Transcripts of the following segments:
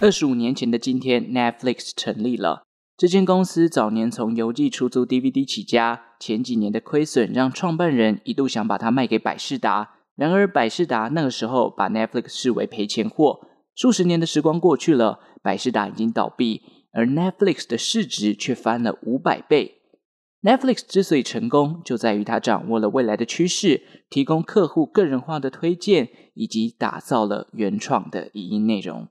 二十五年前的今天，Netflix 成立了。这间公司早年从邮寄出租 DVD 起家，前几年的亏损让创办人一度想把它卖给百事达。然而，百事达那个时候把 Netflix 视为赔钱货。数十年的时光过去了，百事达已经倒闭，而 Netflix 的市值却翻了五百倍。Netflix 之所以成功，就在于它掌握了未来的趋势，提供客户个人化的推荐，以及打造了原创的影音内容。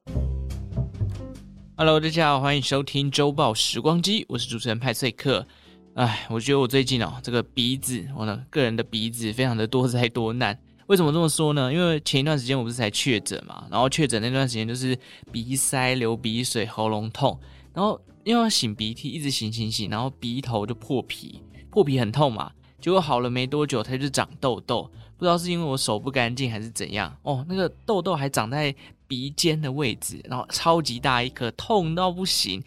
Hello，大家好，欢迎收听周报时光机，我是主持人派翠克。哎，我觉得我最近哦，这个鼻子，我的个人的鼻子非常的多灾多难。为什么这么说呢？因为前一段时间我不是才确诊嘛，然后确诊那段时间就是鼻塞、流鼻水、喉咙痛，然后因为要擤鼻涕，一直擤擤擤，然后鼻头就破皮，破皮很痛嘛。结果好了没多久，它就长痘痘，不知道是因为我手不干净还是怎样哦，那个痘痘还长在。鼻尖的位置，然后超级大一颗，痛到不行，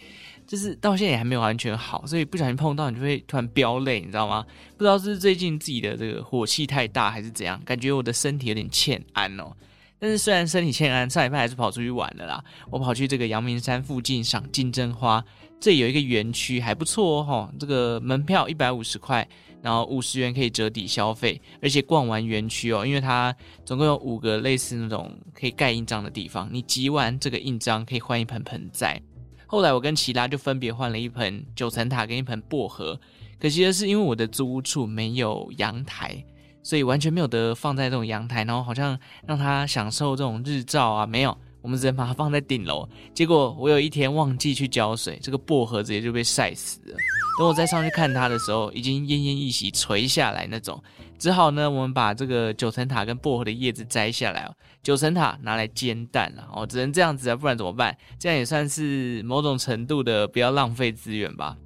就是到现在也还没有完全好，所以不小心碰到你就会突然飙泪，你知道吗？不知道是最近自己的这个火气太大还是怎样，感觉我的身体有点欠安哦。但是虽然身体欠安，上礼拜还是跑出去玩了啦。我跑去这个阳明山附近赏金针花，这有一个园区还不错哦，这个门票一百五十块。然后五十元可以折抵消费，而且逛完园区哦，因为它总共有五个类似那种可以盖印章的地方，你集完这个印章可以换一盆盆栽。后来我跟奇拉就分别换了一盆九层塔跟一盆薄荷，可惜的是因为我的租屋处没有阳台，所以完全没有得放在这种阳台，然后好像让它享受这种日照啊，没有。我们只能把它放在顶楼，结果我有一天忘记去浇水，这个薄荷直接就被晒死了。等我再上去看它的时候，已经奄奄一息垂下来那种，只好呢，我们把这个九层塔跟薄荷的叶子摘下来哦，九层塔拿来煎蛋了哦，只能这样子啊，不然怎么办？这样也算是某种程度的不要浪费资源吧。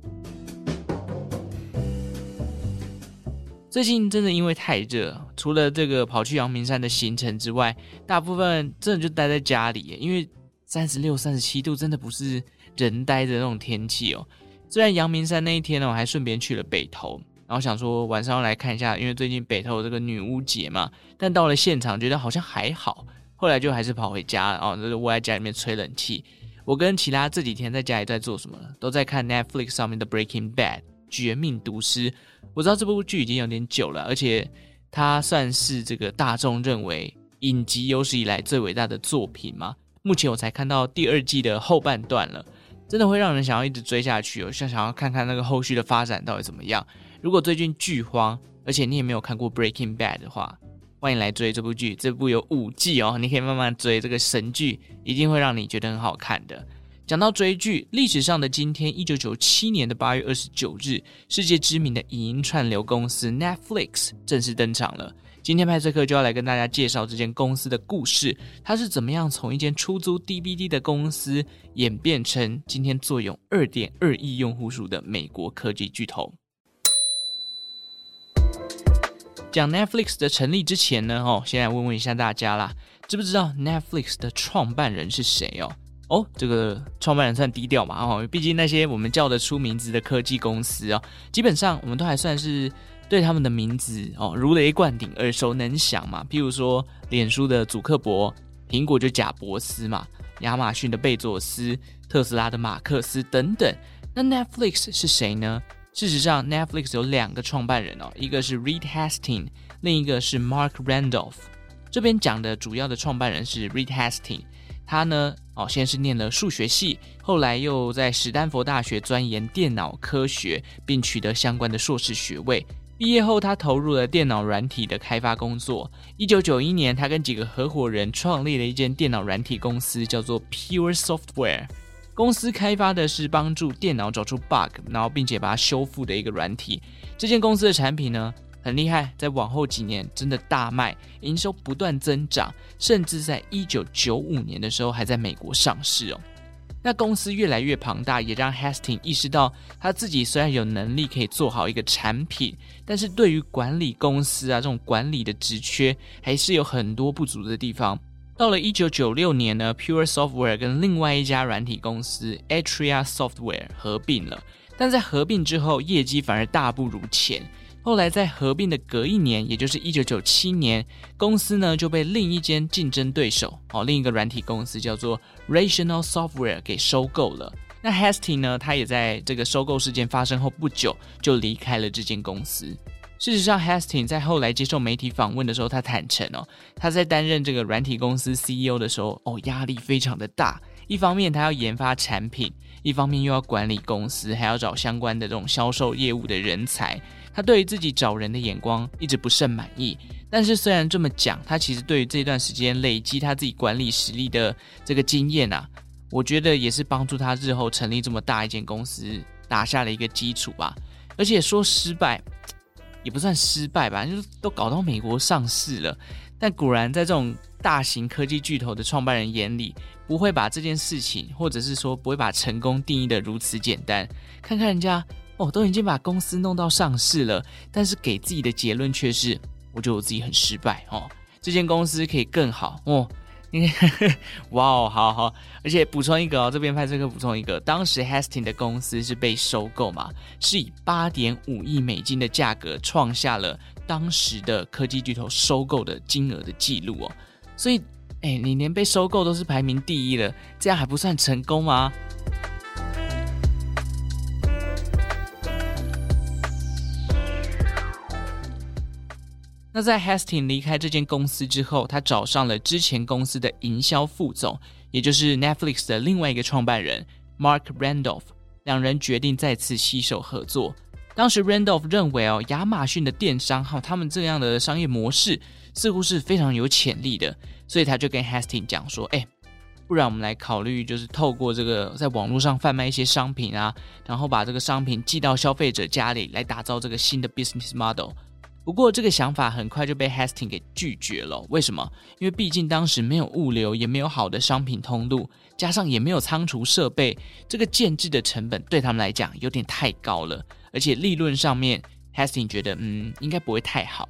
最近真的因为太热，除了这个跑去阳明山的行程之外，大部分真的就待在家里，因为三十六、三十七度真的不是人待的那种天气哦。虽然阳明山那一天呢，我还顺便去了北投，然后想说晚上要来看一下，因为最近北投这个女巫节嘛，但到了现场觉得好像还好，后来就还是跑回家了哦，就是窝在家里面吹冷气。我跟其他这几天在家里在做什么呢？都在看 Netflix 上面的 Breaking Bad。绝命毒师，我知道这部剧已经有点久了，而且它算是这个大众认为影集有史以来最伟大的作品嘛。目前我才看到第二季的后半段了，真的会让人想要一直追下去哦，像想要看看那个后续的发展到底怎么样。如果最近剧荒，而且你也没有看过 Breaking Bad 的话，欢迎来追这部剧。这部有五季哦，你可以慢慢追这个神剧，一定会让你觉得很好看的。讲到追剧，历史上的今天，一九九七年的八月二十九日，世界知名的影音串流公司 Netflix 正式登场了。今天派翠克就要来跟大家介绍这间公司的故事，它是怎么样从一间出租 DVD 的公司演变成今天坐拥二点二亿用户数的美国科技巨头。讲 Netflix 的成立之前呢，哦，先来问问一下大家啦，知不知道 Netflix 的创办人是谁哦？哦，这个创办人算低调嘛？哦，毕竟那些我们叫得出名字的科技公司哦，基本上我们都还算是对他们的名字哦如雷贯顶、耳熟能详嘛。譬如说，脸书的祖克伯，苹果就贾伯斯嘛，亚马逊的贝佐斯，特斯拉的马克思等等。那 Netflix 是谁呢？事实上，Netflix 有两个创办人哦，一个是 Reed Hastings，另一个是 Mark Randolph。这边讲的主要的创办人是 Reed Hastings。他呢，哦，先是念了数学系，后来又在史丹佛大学钻研电脑科学，并取得相关的硕士学位。毕业后，他投入了电脑软体的开发工作。一九九一年，他跟几个合伙人创立了一间电脑软体公司，叫做 Pure Software。公司开发的是帮助电脑找出 bug，然后并且把它修复的一个软体。这间公司的产品呢，很厉害，在往后几年真的大卖，营收不断增长，甚至在一九九五年的时候还在美国上市哦。那公司越来越庞大，也让 Hastings 意识到他自己虽然有能力可以做好一个产品，但是对于管理公司啊这种管理的职缺，还是有很多不足的地方。到了一九九六年呢，Pure Software 跟另外一家软体公司 Atria Software 合并了，但在合并之后，业绩反而大不如前。后来在合并的隔一年，也就是一九九七年，公司呢就被另一间竞争对手哦，另一个软体公司叫做 Rational Software 给收购了。那 Hastings 呢，他也在这个收购事件发生后不久就离开了这间公司。事实上，Hastings 在后来接受媒体访问的时候，他坦诚哦，他在担任这个软体公司 CEO 的时候，哦，压力非常的大。一方面他要研发产品，一方面又要管理公司，还要找相关的这种销售业务的人才。他对于自己找人的眼光一直不甚满意，但是虽然这么讲，他其实对于这段时间累积他自己管理实力的这个经验啊，我觉得也是帮助他日后成立这么大一间公司打下了一个基础吧。而且说失败也不算失败吧，就是都搞到美国上市了。但果然在这种大型科技巨头的创办人眼里，不会把这件事情，或者是说不会把成功定义得如此简单。看看人家。哦，都已经把公司弄到上市了，但是给自己的结论却是，我觉得我自己很失败哦。这间公司可以更好哦。哇哦，好好。而且补充一个哦，这边派这个补充一个，当时 Hastings 的公司是被收购嘛，是以八点五亿美金的价格创下了当时的科技巨头收购的金额的记录哦。所以，哎，你连被收购都是排名第一了，这样还不算成功吗？那在 Hastings 离开这间公司之后，他找上了之前公司的营销副总，也就是 Netflix 的另外一个创办人 Mark Randolph。两人决定再次携手合作。当时 Randolph 认为哦，亚马逊的电商还有他们这样的商业模式似乎是非常有潜力的，所以他就跟 Hastings 讲说：“哎，不然我们来考虑，就是透过这个在网络上贩卖一些商品啊，然后把这个商品寄到消费者家里，来打造这个新的 business model。”不过这个想法很快就被 Hastings 给拒绝了。为什么？因为毕竟当时没有物流，也没有好的商品通路，加上也没有仓储设备，这个建置的成本对他们来讲有点太高了。而且利润上面，Hastings 觉得嗯应该不会太好。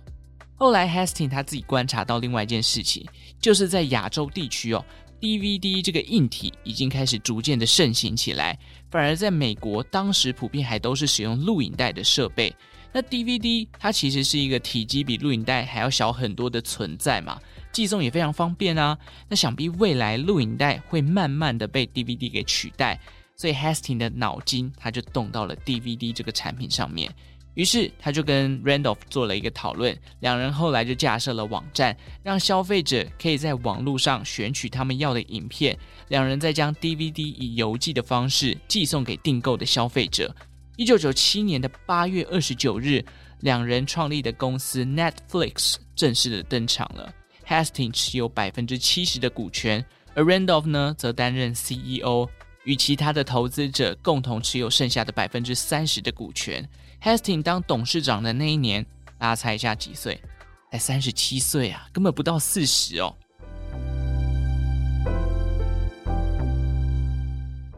后来 Hastings 他自己观察到另外一件事情，就是在亚洲地区哦，DVD 这个硬体已经开始逐渐的盛行起来，反而在美国当时普遍还都是使用录影带的设备。那 DVD 它其实是一个体积比录影带还要小很多的存在嘛，寄送也非常方便啊。那想必未来录影带会慢慢的被 DVD 给取代，所以 Hastings 的脑筋他就动到了 DVD 这个产品上面。于是他就跟 Randolph 做了一个讨论，两人后来就架设了网站，让消费者可以在网络上选取他们要的影片，两人再将 DVD 以邮寄的方式寄送给订购的消费者。一九九七年的八月二十九日，两人创立的公司 Netflix 正式的登场了。Hastings 持有百分之七十的股权，而 Randolph 呢则担任 CEO，与其他的投资者共同持有剩下的百分之三十的股权。Hastings 当董事长的那一年，大家猜一下几岁？才三十七岁啊，根本不到四十哦。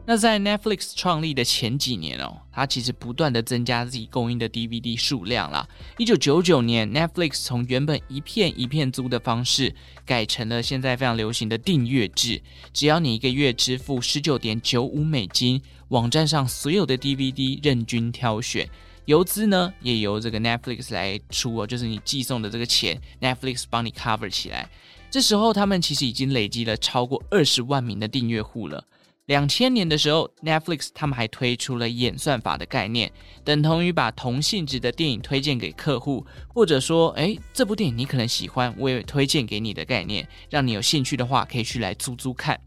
那在 Netflix 创立的前几年哦，它其实不断的增加自己供应的 DVD 数量啦。一九九九年，Netflix 从原本一片一片租的方式，改成了现在非常流行的订阅制。只要你一个月支付十九点九五美金，网站上所有的 DVD 任君挑选，邮资呢也由这个 Netflix 来出哦，就是你寄送的这个钱，Netflix 帮你 cover 起来。这时候他们其实已经累积了超过二十万名的订阅户了。两千年的时候，Netflix 他们还推出了演算法的概念，等同于把同性质的电影推荐给客户，或者说，诶，这部电影你可能喜欢，我也推荐给你的概念，让你有兴趣的话可以去来租租看。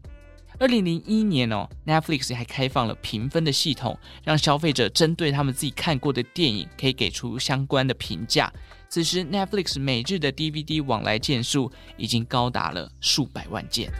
二零零一年哦，Netflix 还开放了评分的系统，让消费者针对他们自己看过的电影可以给出相关的评价。此时，Netflix 每日的 DVD 往来件数已经高达了数百万件。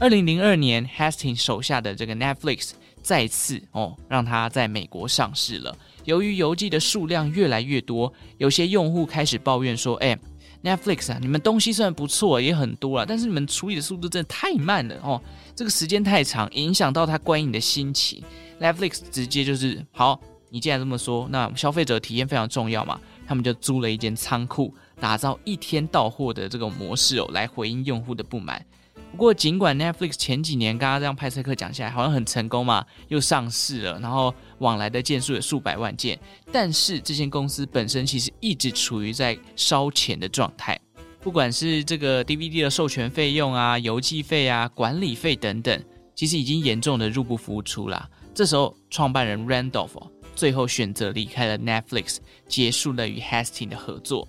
二零零二年，Hastings 手下的这个 Netflix 再次哦，让它在美国上市了。由于邮寄的数量越来越多，有些用户开始抱怨说：“哎，Netflix 啊，你们东西虽然不错，也很多啊，但是你们处理的速度真的太慢了哦，这个时间太长，影响到他观影的心情。”Netflix 直接就是好，你既然这么说，那消费者体验非常重要嘛，他们就租了一间仓库，打造一天到货的这种模式哦，来回应用户的不满。不过，尽管 Netflix 前几年刚刚这样派翠克讲下来，好像很成功嘛，又上市了，然后往来的件数有数百万件，但是这间公司本身其实一直处于在烧钱的状态，不管是这个 DVD 的授权费用啊、邮寄费啊、管理费等等，其实已经严重的入不敷出了。这时候，创办人 Randolph 最后选择离开了 Netflix，结束了与 Hastings 的合作。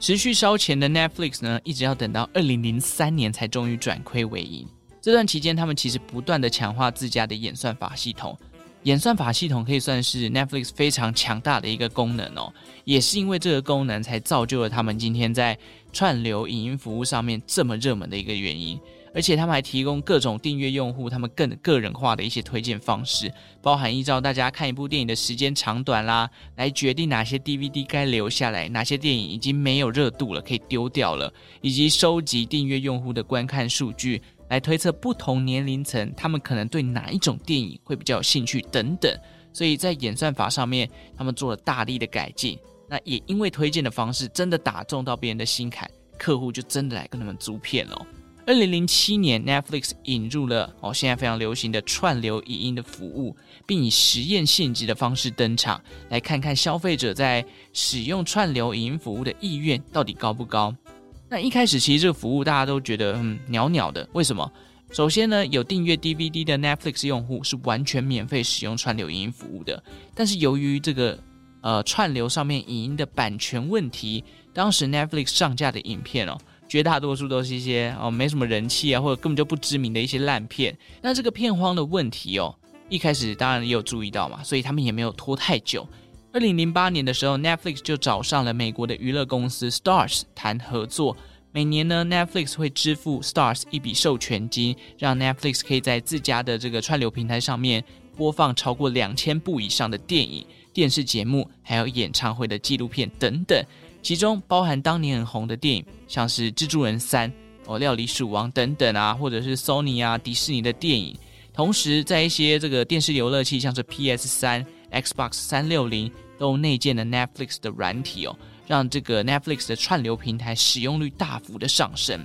持续烧钱的 Netflix 呢，一直要等到二零零三年才终于转亏为盈。这段期间，他们其实不断的强化自家的演算法系统。演算法系统可以算是 Netflix 非常强大的一个功能哦。也是因为这个功能，才造就了他们今天在串流影音服务上面这么热门的一个原因。而且他们还提供各种订阅用户他们更个人化的一些推荐方式，包含依照大家看一部电影的时间长短啦，来决定哪些 DVD 该留下来，哪些电影已经没有热度了可以丢掉了，以及收集订阅用户的观看数据，来推测不同年龄层他们可能对哪一种电影会比较有兴趣等等。所以在演算法上面，他们做了大力的改进。那也因为推荐的方式真的打中到别人的心坎，客户就真的来跟他们租片了。二零零七年，Netflix 引入了哦，现在非常流行的串流影音的服务，并以实验性质的方式登场，来看看消费者在使用串流影音服务的意愿到底高不高。那一开始其实这个服务大家都觉得嗯鸟鸟的，为什么？首先呢，有订阅 DVD 的 Netflix 用户是完全免费使用串流影音服务的，但是由于这个呃串流上面影音的版权问题，当时 Netflix 上架的影片哦。绝大多数都是一些哦没什么人气啊，或者根本就不知名的一些烂片。那这个片荒的问题哦，一开始当然也有注意到嘛，所以他们也没有拖太久。二零零八年的时候，Netflix 就找上了美国的娱乐公司 Stars 谈合作。每年呢，Netflix 会支付 Stars 一笔授权金，让 Netflix 可以在自家的这个串流平台上面播放超过两千部以上的电影、电视节目，还有演唱会的纪录片等等。其中包含当年很红的电影，像是《蜘蛛人三》哦，《料理鼠王》等等啊，或者是 Sony 啊、迪士尼的电影。同时，在一些这个电视游乐器，像是 PS 三、Xbox 三六零，都内建了 Netflix 的软体哦，让这个 Netflix 的串流平台使用率大幅的上升。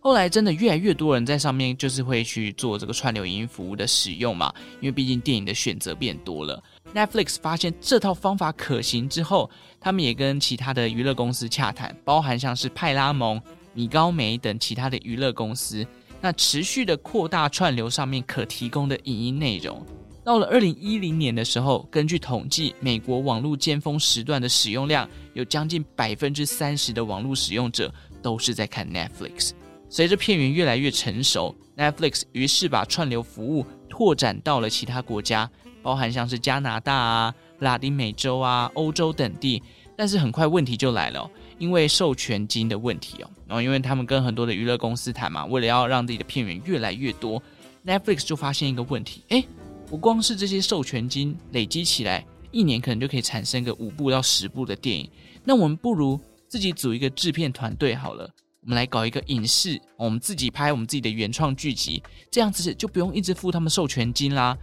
后来，真的越来越多人在上面就是会去做这个串流影音服务的使用嘛，因为毕竟电影的选择变多了。Netflix 发现这套方法可行之后，他们也跟其他的娱乐公司洽谈，包含像是派拉蒙、米高梅等其他的娱乐公司，那持续的扩大串流上面可提供的影音内容。到了二零一零年的时候，根据统计，美国网络尖峰时段的使用量有将近百分之三十的网络使用者都是在看 Netflix。随着片源越来越成熟，Netflix 于是把串流服务拓展到了其他国家。包含像是加拿大啊、拉丁美洲啊、欧洲等地，但是很快问题就来了，因为授权金的问题哦。然后因为他们跟很多的娱乐公司谈嘛，为了要让自己的片源越来越多，Netflix 就发现一个问题：诶，我光是这些授权金累积起来，一年可能就可以产生个五部到十部的电影。那我们不如自己组一个制片团队好了，我们来搞一个影视，我们自己拍我们自己的原创剧集，这样子就不用一直付他们授权金啦。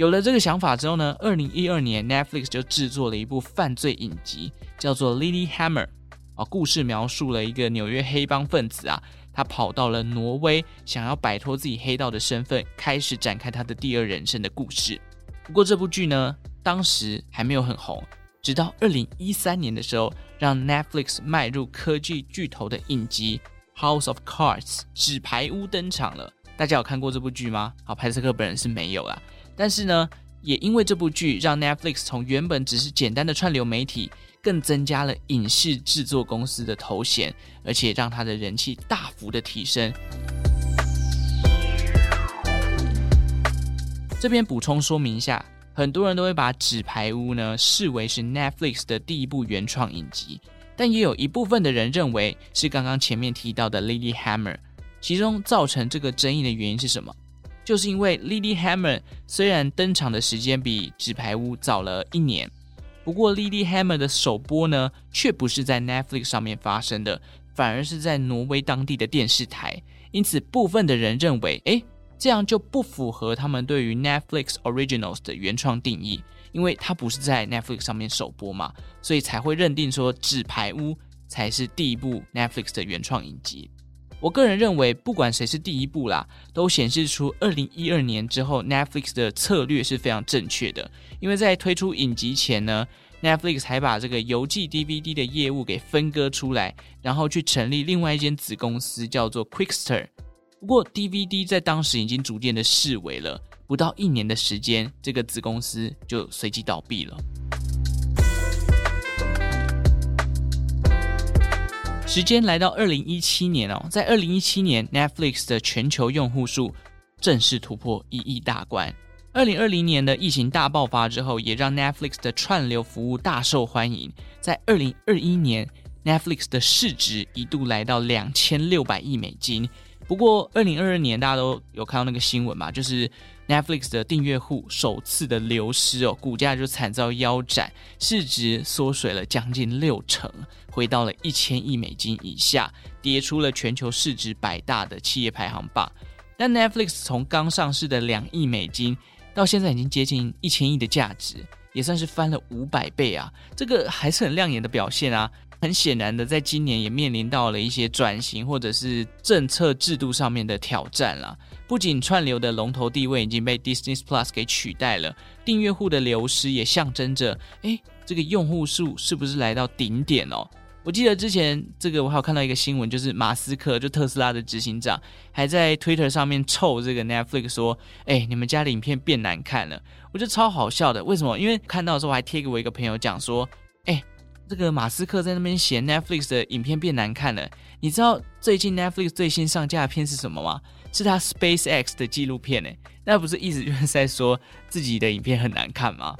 有了这个想法之后呢，二零一二年 Netflix 就制作了一部犯罪影集，叫做《Lilyhammer》啊。故事描述了一个纽约黑帮分子啊，他跑到了挪威，想要摆脱自己黑道的身份，开始展开他的第二人生的故事。不过这部剧呢，当时还没有很红，直到二零一三年的时候，让 Netflix 迈入科技巨头的影集《House of Cards》纸牌屋登场了。大家有看过这部剧吗？好，派翠克本人是没有啦。但是呢，也因为这部剧，让 Netflix 从原本只是简单的串流媒体，更增加了影视制作公司的头衔，而且让它的人气大幅的提升。这边补充说明一下，很多人都会把《纸牌屋》呢视为是 Netflix 的第一部原创影集，但也有一部分的人认为是刚刚前面提到的《Lilyhammer》。其中造成这个争议的原因是什么？就是因为 Lilyhammer 虽然登场的时间比纸牌屋早了一年，不过 Lilyhammer 的首播呢，却不是在 Netflix 上面发生的，反而是在挪威当地的电视台。因此，部分的人认为，诶，这样就不符合他们对于 Netflix Originals 的原创定义，因为它不是在 Netflix 上面首播嘛，所以才会认定说纸牌屋才是第一部 Netflix 的原创影集。我个人认为，不管谁是第一部啦，都显示出二零一二年之后 Netflix 的策略是非常正确的。因为在推出影集前呢，Netflix 还把这个邮寄 DVD 的业务给分割出来，然后去成立另外一间子公司，叫做 Quickster。不过 DVD 在当时已经逐渐的式微了，不到一年的时间，这个子公司就随即倒闭了。时间来到二零一七年哦，在二零一七年，Netflix 的全球用户数正式突破一亿大关。二零二零年的疫情大爆发之后，也让 Netflix 的串流服务大受欢迎。在二零二一年，Netflix 的市值一度来到两千六百亿美金。不过，二零二二年大家都有看到那个新闻嘛，就是 Netflix 的订阅户首次的流失哦，股价就惨遭腰斩，市值缩水了将近六成，回到了一千亿美金以下，跌出了全球市值百大的企业排行榜。但 Netflix 从刚上市的两亿美金，到现在已经接近一千亿的价值，也算是翻了五百倍啊，这个还是很亮眼的表现啊。很显然的，在今年也面临到了一些转型或者是政策制度上面的挑战啦。不仅串流的龙头地位已经被 Disney Plus 给取代了，订阅户的流失也象征着，哎，这个用户数是不是来到顶点哦？我记得之前这个我还有看到一个新闻，就是马斯克就特斯拉的执行长还在 Twitter 上面臭这个 Netflix 说，哎，你们家的影片变难看了。我觉得超好笑的，为什么？因为看到的时候我还贴给我一个朋友讲说，哎。这个马斯克在那边嫌 Netflix 的影片变难看了。你知道最近 Netflix 最新上架的片是什么吗？是他 SpaceX 的纪录片诶。那不是一直就是在说自己的影片很难看吗？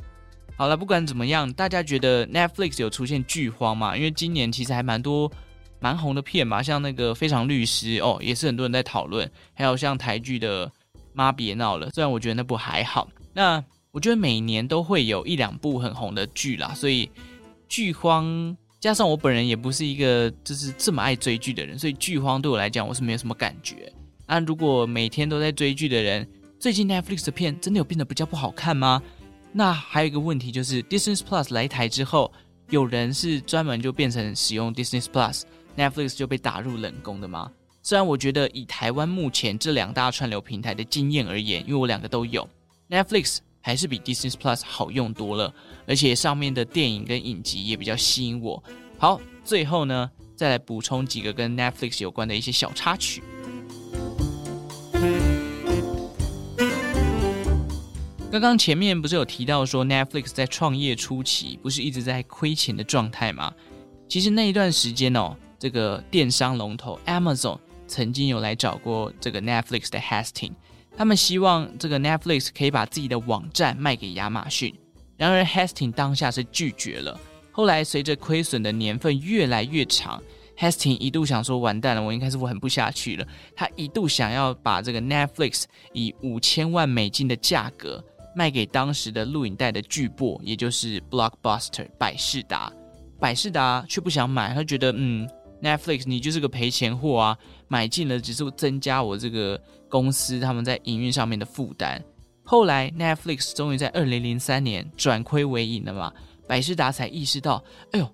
好了，不管怎么样，大家觉得 Netflix 有出现剧荒吗？因为今年其实还蛮多蛮红的片嘛，像那个《非常律师》哦，也是很多人在讨论。还有像台剧的《妈别闹了》，虽然我觉得那部还好。那我觉得每年都会有一两部很红的剧啦，所以。剧荒加上我本人也不是一个就是这么爱追剧的人，所以剧荒对我来讲我是没有什么感觉。那如果每天都在追剧的人，最近 Netflix 的片真的有变得比较不好看吗？那还有一个问题就是，Disney Plus 来台之后，有人是专门就变成使用 Disney Plus，Netflix 就被打入冷宫的吗？虽然我觉得以台湾目前这两大串流平台的经验而言，因为我两个都有，Netflix。还是比 Disney Plus 好用多了，而且上面的电影跟影集也比较吸引我。好，最后呢，再来补充几个跟 Netflix 有关的一些小插曲。刚刚前面不是有提到说 Netflix 在创业初期不是一直在亏钱的状态吗？其实那一段时间哦，这个电商龙头 Amazon 曾经有来找过这个 Netflix 的 HASTING。他们希望这个 Netflix 可以把自己的网站卖给亚马逊，然而 Hastings 当下是拒绝了。后来随着亏损的年份越来越长，HASTING 一度想说完蛋了，我应该是玩不下去了。他一度想要把这个 Netflix 以五千万美金的价格卖给当时的录影带的巨擘，也就是 Blockbuster 百事达。百事达却不想买，他觉得嗯。Netflix，你就是个赔钱货啊！买进了只是增加我这个公司他们在营运上面的负担。后来 Netflix 终于在二零零三年转亏为盈了嘛，百事达才意识到，哎呦，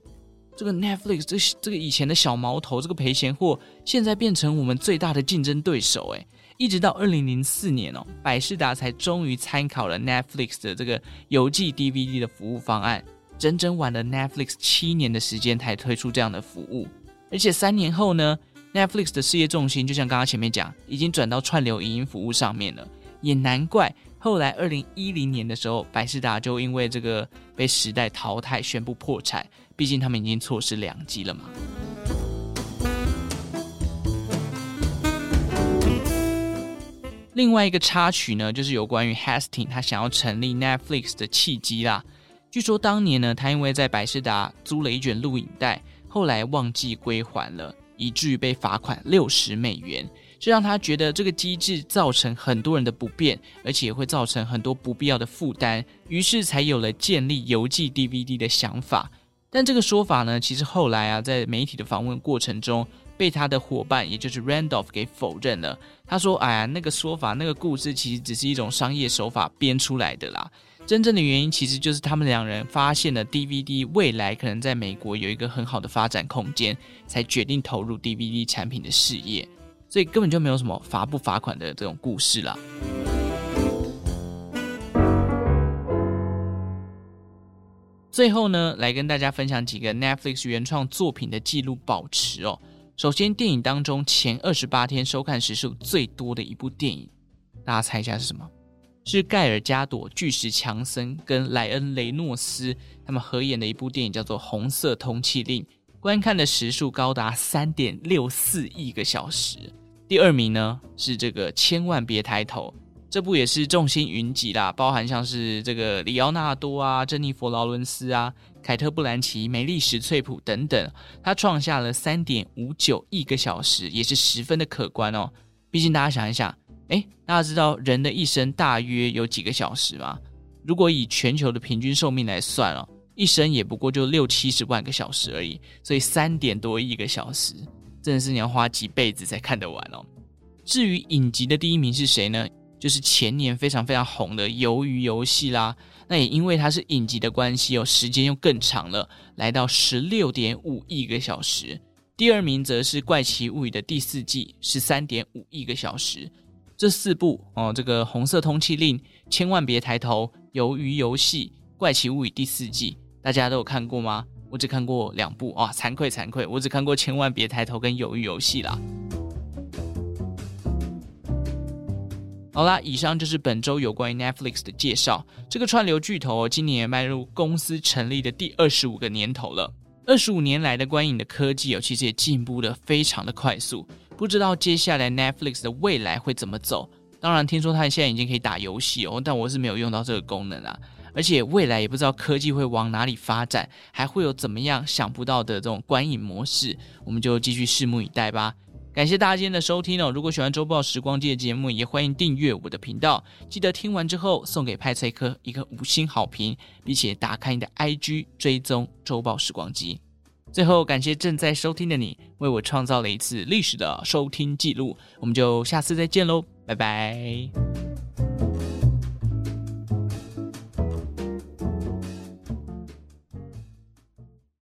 这个 Netflix 这这个以前的小毛头，这个赔钱货，现在变成我们最大的竞争对手。哎，一直到二零零四年哦，百视达才终于参考了 Netflix 的这个邮寄 DVD 的服务方案，整整晚了 Netflix 七年的时间才推出这样的服务。而且三年后呢，Netflix 的事业重心就像刚刚前面讲，已经转到串流影音服务上面了。也难怪后来二零一零年的时候，百视达就因为这个被时代淘汰，宣布破产。毕竟他们已经错失良机了嘛。另外一个插曲呢，就是有关于 Hastings 他想要成立 Netflix 的契机啦。据说当年呢，他因为在百事达租了一卷录影带。后来忘记归还了，以至于被罚款六十美元。这让他觉得这个机制造成很多人的不便，而且也会造成很多不必要的负担，于是才有了建立邮寄 DVD 的想法。但这个说法呢，其实后来啊，在媒体的访问过程中，被他的伙伴，也就是 Randolph 给否认了。他说：“哎呀，那个说法，那个故事其实只是一种商业手法编出来的啦。真正的原因其实就是他们两人发现了 DVD 未来可能在美国有一个很好的发展空间，才决定投入 DVD 产品的事业。所以根本就没有什么罚不罚款的这种故事啦。”最后呢，来跟大家分享几个 Netflix 原创作品的记录保持哦。首先，电影当中前二十八天收看时数最多的一部电影，大家猜一下是什么？是盖尔加朵、巨石强森跟莱恩雷诺斯他们合演的一部电影，叫做《红色通缉令》，观看的时数高达三点六四亿个小时。第二名呢是这个《千万别抬头》。这部也是众星云集啦，包含像是这个里奥纳多啊、珍妮佛劳伦斯啊、凯特布兰奇、梅丽史翠普等等，他创下了三点五九亿个小时，也是十分的可观哦。毕竟大家想一想，诶，大家知道人的一生大约有几个小时吗？如果以全球的平均寿命来算哦，一生也不过就六七十万个小时而已，所以三点多亿个小时，真的是你要花几辈子才看得完哦。至于影集的第一名是谁呢？就是前年非常非常红的《鱿鱼游戏》啦，那也因为它是影集的关系哦，时间又更长了，来到十六点五亿个小时。第二名则是《怪奇物语》的第四季，十三点五亿个小时。这四部哦，这个《红色通缉令》、千万别抬头、鱿鱼游戏、怪奇物语第四季，大家都有看过吗？我只看过两部啊，惭愧惭愧，我只看过千万别抬头跟鱿鱼游戏啦。好啦，以上就是本周有关于 Netflix 的介绍。这个串流巨头今年也迈入公司成立的第二十五个年头了。二十五年来的观影的科技哦，其实也进步得非常的快速。不知道接下来 Netflix 的未来会怎么走？当然，听说它现在已经可以打游戏哦，但我是没有用到这个功能啊。而且未来也不知道科技会往哪里发展，还会有怎么样想不到的这种观影模式，我们就继续拭目以待吧。感谢大家今天的收听哦！如果喜欢周报时光机的节目，也欢迎订阅我的频道。记得听完之后送给派翠科一个五星好评，并且打开你的 IG 追踪周报时光机。最后，感谢正在收听的你，为我创造了一次历史的收听记录。我们就下次再见喽，拜拜。